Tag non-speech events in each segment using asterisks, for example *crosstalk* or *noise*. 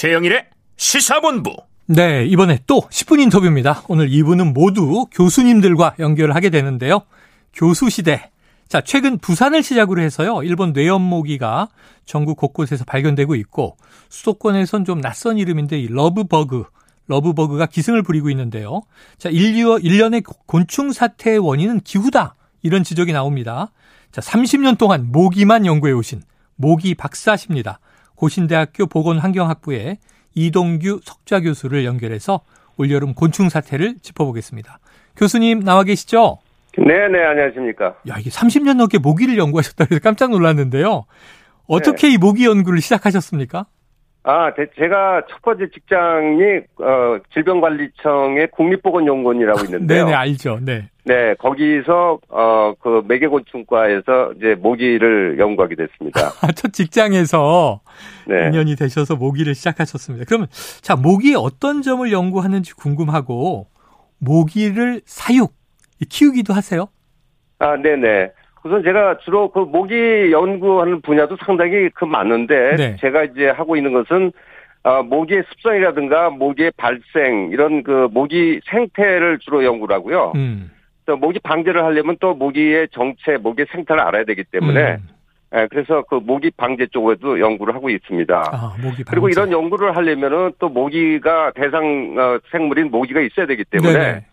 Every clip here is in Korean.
최영일의 시사본부. 네, 이번에 또 10분 인터뷰입니다. 오늘 2부는 모두 교수님들과 연결을 하게 되는데요. 교수 시대. 자, 최근 부산을 시작으로 해서요. 일본 뇌염모기가 전국 곳곳에서 발견되고 있고 수도권에선 좀 낯선 이름인데 이 러브버그, 러브버그가 기승을 부리고 있는데요. 자, 인류, 일련의 곤충 사태의 원인은 기후다. 이런 지적이 나옵니다. 자, 30년 동안 모기만 연구해 오신 모기 박사십니다. 고신대학교 보건환경학부의 이동규 석좌 교수를 연결해서 올여름 곤충 사태를 짚어보겠습니다. 교수님 나와 계시죠? 네, 네, 안녕하십니까. 야, 이게 30년 넘게 모기를 연구하셨다고 해서 깜짝 놀랐는데요. 어떻게 네. 이 모기 연구를 시작하셨습니까? 아, 제가 첫 번째 직장이 어, 질병관리청의 국립보건연구원이라고 *laughs* 있는데요. 네 네 알죠. 네. 네, 거기서 어 그 매개곤충과에서 이제 모기를 연구하게 됐습니다. *laughs* 첫 직장에서 네. 인연이 되셔서 모기를 시작하셨습니다. 그러면 자 모기의 어떤 점을 연구하는지 궁금하고 모기를 사육 키우기도 하세요? 아, 네 네. 우선 제가 주로 그 모기 연구하는 분야도 상당히 그 많은데 네. 제가 이제 하고 있는 것은 어, 모기의 습성이라든가 모기의 발생 이런 그 모기 생태를 주로 연구를 하고요. 음. 또 모기 방제를 하려면 또 모기의 정체, 모기의 생태를 알아야 되기 때문에 음. 예, 그래서 그 모기 방제 쪽에도 연구를 하고 있습니다. 아, 모기 그리고 이런 연구를 하려면은 또 모기가 대상 어, 생물인 모기가 있어야 되기 때문에 네네.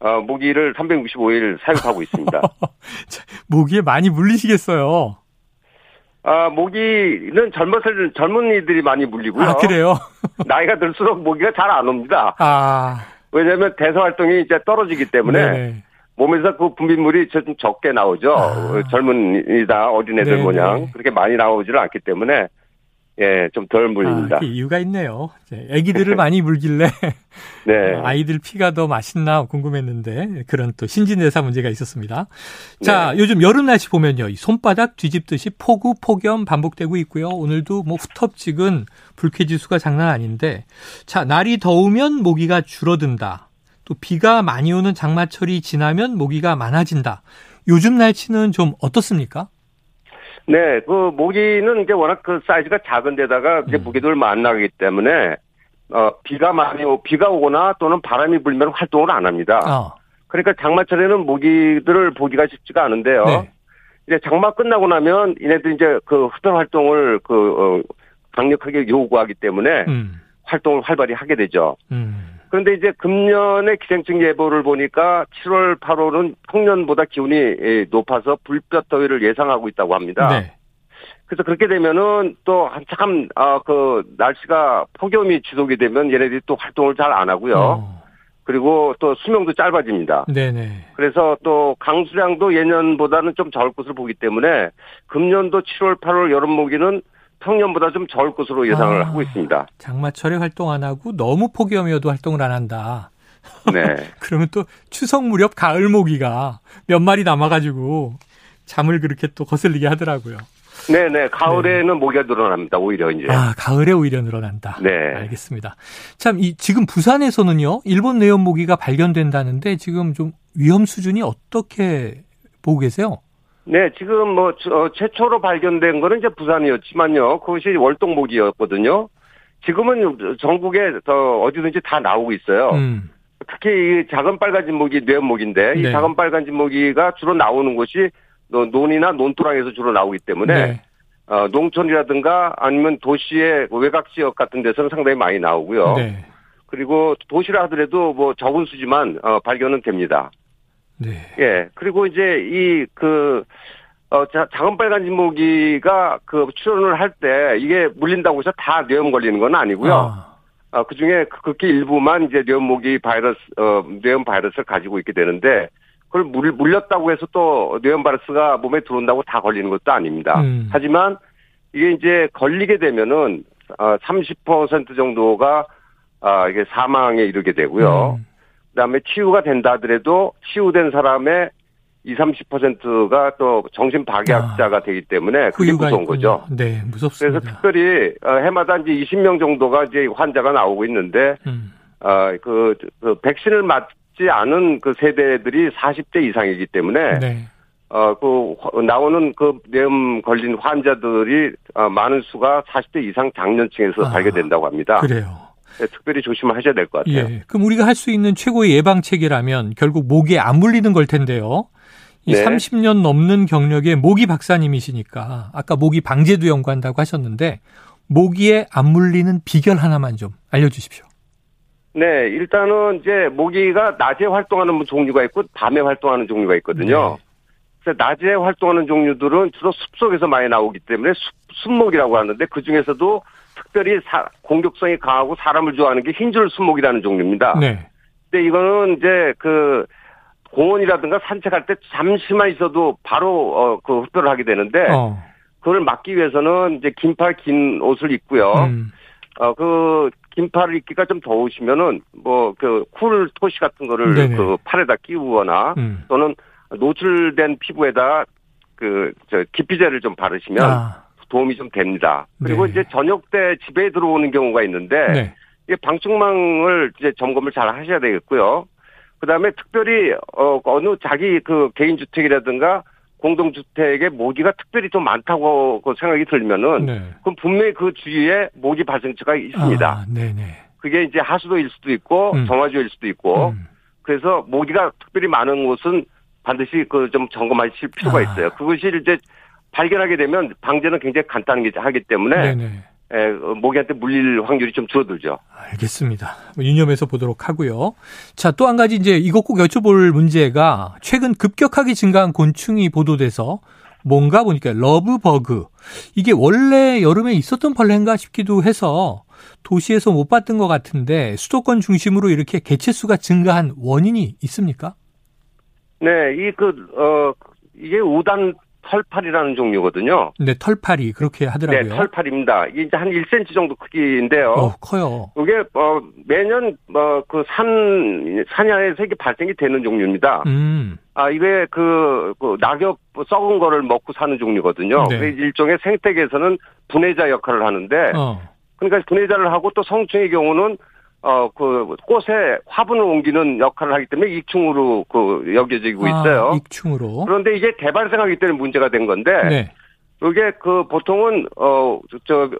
어, 모기를 365일 사육하고 있습니다. *laughs* 모기에 많이 물리시겠어요. 아, 모기는 젊었을, 젊은이들이 많이 물리고요. 아, 그래요? *laughs* 나이가 들수록 모기가 잘 안 옵니다. 아. 왜냐면 대사 활동이 이제 떨어지기 때문에 네네. 몸에서 그 분비물이 좀 적게 나오죠. 아. 젊은이다, 어린애들 네네. 모양. 그렇게 많이 나오지를 않기 때문에 예, 좀 덜 물립니다. 아, 이유가 있네요. 아기들을 *laughs* 많이 물길래 *laughs* 네. 아이들 피가 더 맛있나 궁금했는데 그런 또 신진대사 문제가 있었습니다. 자, 네. 요즘 여름 날씨 보면요. 이 손바닥 뒤집듯이 폭우, 폭염 반복되고 있고요. 오늘도 뭐 후텁지근 불쾌지수가 장난 아닌데 자, 날이 더우면 모기가 줄어든다. 또 비가 많이 오는 장마철이 지나면 모기가 많아진다. 요즘 날씨는 좀 어떻습니까? 네, 그 모기는 이제 워낙 그 사이즈가 작은 데다가 이제 음. 무게도 안 나가기 때문에 어 비가 많이 오 비가 오거나 또는 바람이 불면 활동을 안 합니다. 어. 그러니까 장마철에는 모기들을 보기가 쉽지가 않은데요. 네. 이제 장마 끝나고 나면 이네들 이제 그 흡연 활동을 그 어, 강력하게 요구하기 때문에 음. 활동을 활발히 하게 되죠. 음. 그런데 이제 금년의 기생충 예보를 보니까 7월, 8월은 평년보다 기온이 예, 높아서 불볕 더위를 예상하고 있다고 합니다. 네. 그래서 그렇게 되면은 또 한참 아그 날씨가 폭염이 지속이 되면 얘네들이 또 활동을 잘 안 하고요. 어. 그리고 또 수명도 짧아집니다. 네네. 그래서 또 강수량도 예년보다는 좀 적을 것으로 보기 때문에 금년도 7월, 8월 여름 모기는 평년보다 좀 적을 것으로 예상을 아, 하고 있습니다. 장마철에 활동 안 하고 너무 폭염이어도 활동을 안 한다. 네. *laughs* 그러면 또 추석 무렵 가을 모기가 몇 마리 남아가지고 잠을 그렇게 또 거슬리게 하더라고요. 네네. 가을에는 네. 모기가 늘어납니다. 오히려 이제. 아, 가을에 오히려 늘어난다. 네. 알겠습니다. 참, 이, 지금 부산에서는요, 일본 내연 모기가 발견된다는데 지금 좀 위험 수준이 어떻게 보고 계세요? 네, 지금 뭐 어, 최초로 발견된 거는 이제 부산이었지만요. 그것이 월동모기였거든요. 지금은 전국에 더 어디든지 다 나오고 있어요. 음. 특히 이 작은 빨간진 모기 뇌염모기인데 네. 이 작은 빨간진 모기가 주로 나오는 곳이 논이나 논두랑에서 주로 나오기 때문에 네. 어, 농촌이라든가 아니면 도시의 외곽 지역 같은 데서는 상당히 많이 나오고요. 네. 그리고 도시라 하더라도 뭐 적은 수지만 어, 발견은 됩니다. 네. 예. 그리고 이제 이 그, 어, 자, 작은 빨간 진모기가 그 출현을 할 때 이게 물린다고 해서 다 뇌염 걸리는 건 아니고요. 아. 어, 그 중에 극히 일부만 이제 뇌염모기 바이러스, 어, 뇌염 바이러스를 가지고 있게 되는데 그걸 물, 물렸다고 해서 또 뇌염 바이러스가 몸에 들어온다고 다 걸리는 것도 아닙니다. 음. 하지만 이게 이제 걸리게 되면은 어, 30% 정도가 아, 이게 사망에 이르게 되고요. 음. 그다음에 치유가 된다 하더라도 치유된 사람의 20, 30%가 또 정신 박약자가 아, 되기 때문에 그게 무서운 있군요. 거죠. 네, 무섭습니다. 그래서 특별히 어, 해마다 이제 20명 정도가 이제 환자가 나오고 있는데 음. 어 그 그 백신을 맞지 않은 그 세대들이 40대 이상이기 때문에 네. 어, 그, 나오는 그 뇌염 걸린 환자들이 어, 많은 수가 40대 이상 장년층에서 아, 발견된다고 합니다. 그래요. 네, 특별히 조심하셔야 될 것 같아요. 예. 그럼 우리가 할 수 있는 최고의 예방책이라면 결국 모기에 안 물리는 걸 텐데요. 이 네. 30년 넘는 경력의 모기 박사님이시니까 아까 모기 방제도 연구한다고 하셨는데 모기에 안 물리는 비결 하나만 좀 알려주십시오. 네, 일단은 이제 모기가 낮에 활동하는 종류가 있고 밤에 활동하는 종류가 있거든요. 네. 그래서 낮에 활동하는 종류들은 주로 숲속에서 많이 나오기 때문에 숲, 숲목이라고 하는데 그 중에서도 특별히 사, 공격성이 강하고 사람을 좋아하는 게 흰줄 숲목이라는 종류입니다. 네. 근데 이거는 이제 그 공원이라든가 산책할 때 잠시만 있어도 바로 어, 그 흡혈을 하게 되는데 어. 그걸 막기 위해서는 이제 긴팔 긴 옷을 입고요. 음. 어그 긴팔을 입기가 좀 더우시면은 뭐 그 쿨 토시 같은 거를 네네. 그 팔에다 끼우거나 음. 또는 노출된 피부에다 그 저 기피제를 좀 바르시면 아. 도움이 좀 됩니다. 그리고 네. 이제 저녁 때 집에 들어오는 경우가 있는데 네. 이게 방충망을 이제 점검을 잘 하셔야 되겠고요. 그다음에 특별히 어 어느 자기 그 개인 주택이라든가 공동 주택에 모기가 특별히 좀 많다고 그 생각이 들면은 네. 그럼 분명히 그 주위에 모기 발생처가 있습니다. 아, 네네. 그게 이제 하수도일 수도 있고 음. 정화조일 수도 있고 음. 그래서 모기가 특별히 많은 곳은 반드시 그 좀 점검하실 필요가 아. 있어요. 그것이 이제 발견하게 되면 방제는 굉장히 간단하기 때문에 네네. 에, 모기한테 물릴 확률이 좀 줄어들죠. 알겠습니다. 뭐 유념해서 보도록 하고요. 자, 또 한 가지 이제 이것 꼭 여쭤볼 문제가 최근 급격하게 증가한 곤충이 보도돼서 뭔가 보니까 러브버그. 이게 원래 여름에 있었던 벌레인가 싶기도 해서 도시에서 못 봤던 것 같은데 수도권 중심으로 이렇게 개체수가 증가한 원인이 있습니까? 네, 이 그, 어, 이게 우단 털팔이라는 종류거든요. 네, 털팔이 그렇게 하더라고요. 네, 털팔입니다. 이게 이제 한 1cm 정도 크기인데요. 어, 커요. 이게 어 매년 뭐그산 산야에서 이게 발생이 되는 종류입니다. 음. 아 이게 그, 그 낙엽 썩은 거를 먹고 사는 종류거든요. 네. 일종의 생태계에서는 분해자 역할을 하는데 어. 그러니까 분해자를 하고 또 성충의 경우는 어, 그, 꽃에 화분을 옮기는 역할을 하기 때문에 익충으로 그, 여겨지고 아, 있어요. 아, 익충으로. 그런데 이게 개발생하기 때문에 문제가 된 건데. 네. 이게 그, 보통은, 어, 저,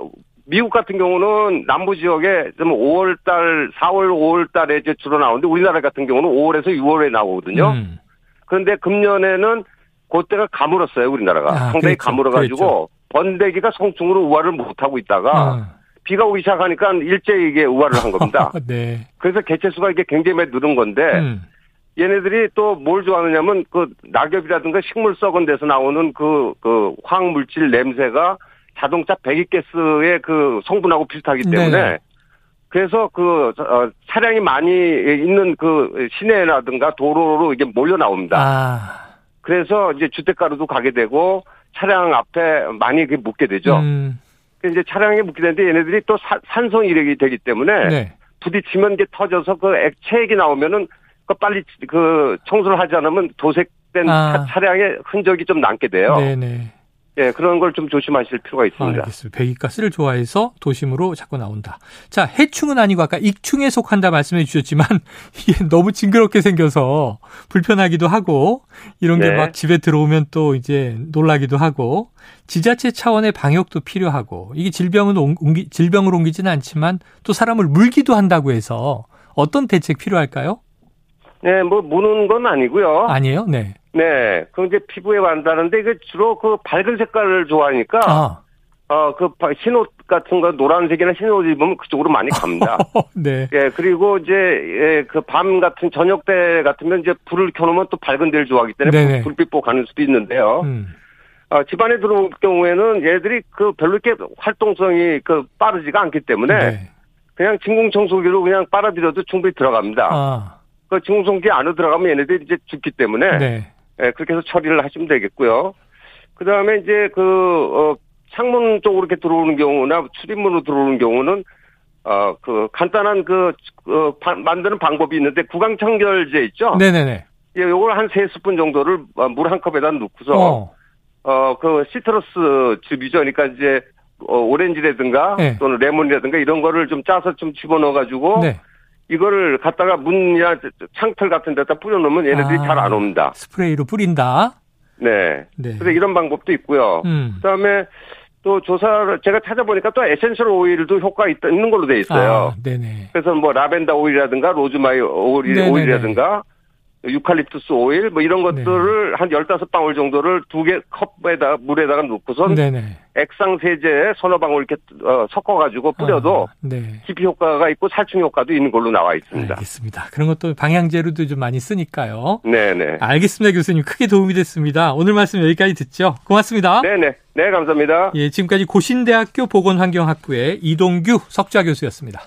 미국 같은 경우는 남부 지역에 좀 5월 달, 4월, 5월 달에 이제 주로 나오는데 우리나라 같은 경우는 5월에서 6월에 나오거든요. 음. 그런데 금년에는 그때가 가물었어요, 우리나라가. 아, 상당히 그렇죠. 가물어가지고 그렇죠. 번데기가 성충으로 우화를 못하고 있다가 음. 비가 오기 시작하니까 일제히 이게 우화를 한 겁니다. *laughs* 네. 그래서 개체수가 이게 굉장히 많이 늘은 건데, 음. 얘네들이 또 뭘 좋아하느냐면 그 낙엽이라든가 식물 썩은 데서 나오는 그, 그 화학물질 냄새가 자동차 배기가스의 그 성분하고 비슷하기 때문에 네 그래서 그 어, 차량이 많이 있는 그 시내라든가 도로로 이게 몰려 나옵니다. 아. 그래서 이제 주택가로도 가게 되고 차량 앞에 많이 묻게 되죠. 음. 이제 차량에 묻게 되는데 얘네들이 또 사, 산성 이력이 되기 때문에 네. 부딪히면 이게 터져서 그 액체액이 나오면은 그 빨리 그 청소를 하지 않으면 도색된 아. 차량의 흔적이 좀 남게 돼요. 네네. 예, 그런 걸 좀 조심하실 필요가 있습니다. 알겠습니다. 배기가스를 좋아해서 도심으로 자꾸 나온다. 자, 해충은 아니고 아까 익충에 속한다 말씀해 주셨지만 *laughs* 이게 너무 징그럽게 생겨서 불편하기도 하고 이런 네. 게막 집에 들어오면 또 이제 놀라기도 하고 지자체 차원의 방역도 필요하고 이게 질병은 옮기, 질병을 옮기지는 않지만 또 사람을 물기도 한다고 해서 어떤 대책 필요할까요? 네, 뭐 무는 건 아니고요. 아니에요? 네. 네. 그 이제 피부에 완다는데 이게 주로 그 밝은 색깔을 좋아하니까 아. 어, 그 흰옷 같은 거 노란색이나 흰옷 입으면 그쪽으로 많이 갑니다. *laughs* 네. 예, 그리고 이제 예, 그 밤 같은 저녁 때 같으면 이제 불을 켜놓으면 또 밝은 데를 좋아하기 때문에 불, 빛 보고 가는 수도 있는데요. 음. 어, 집안에 들어올 경우에는 얘들이 그 별로 이렇게 활동성이 그 빠르지가 않기 때문에 네. 그냥 진공청소기로 그냥 빨아들여도 충분히 들어갑니다. 아. 그 진공청소기 안으로 들어가면 얘네들이 이제 죽기 때문에 네. 예, 그렇게 해서 처리를 하시면 되겠고요. 그 다음에 이제 그, 어, 창문 쪽으로 이렇게 들어오는 경우나 출입문으로 들어오는 경우는 어, 그, 간단한 그, 어, 바, 만드는 방법이 있는데 구강청결제 있죠? 네네네. 예, 요걸 한 세 스푼 정도를 어, 물한 컵에다 넣고서, 어. 어, 그 시트러스 즙이죠. 그러니까 이제, 어, 오렌지라든가 네. 또는 레몬이라든가 이런 거를 좀 짜서 좀 집어넣어가지고, 네. 이거를 갖다가 문이나 창틀 같은 데다 뿌려놓으면 얘네들이 아, 잘안 옵니다. 스프레이로 뿌린다? 네. 네. 그래서 이런 방법도 있고요. 음. 그다음에 또 조사를 제가 찾아보니까 또 에센셜 오일도 효과 있, 있는 걸로 돼 있어요. 아, 네네. 그래서 뭐 라벤더 오일이라든가 로즈마리 오일, 오일이라든가 유칼립투스 오일 뭐 이런 것들을 네. 한 15방울 정도를 두 개 컵에다 물에다가 넣고선 네네. 액상 세제에 서너 방울 이렇게 어, 섞어 가지고 뿌려도 아, 네. 기피 효과가 있고 살충 효과도 있는 걸로 나와 있습니다. 알겠습니다. 그런 것도 방향제로도 좀 많이 쓰니까요. 네, 네. 알겠습니다, 교수님. 크게 도움이 됐습니다. 오늘 말씀 여기까지 듣죠. 고맙습니다. 네, 네. 네, 감사합니다. 예, 지금까지 고신대학교 보건환경학부의 이동규 석좌 교수였습니다.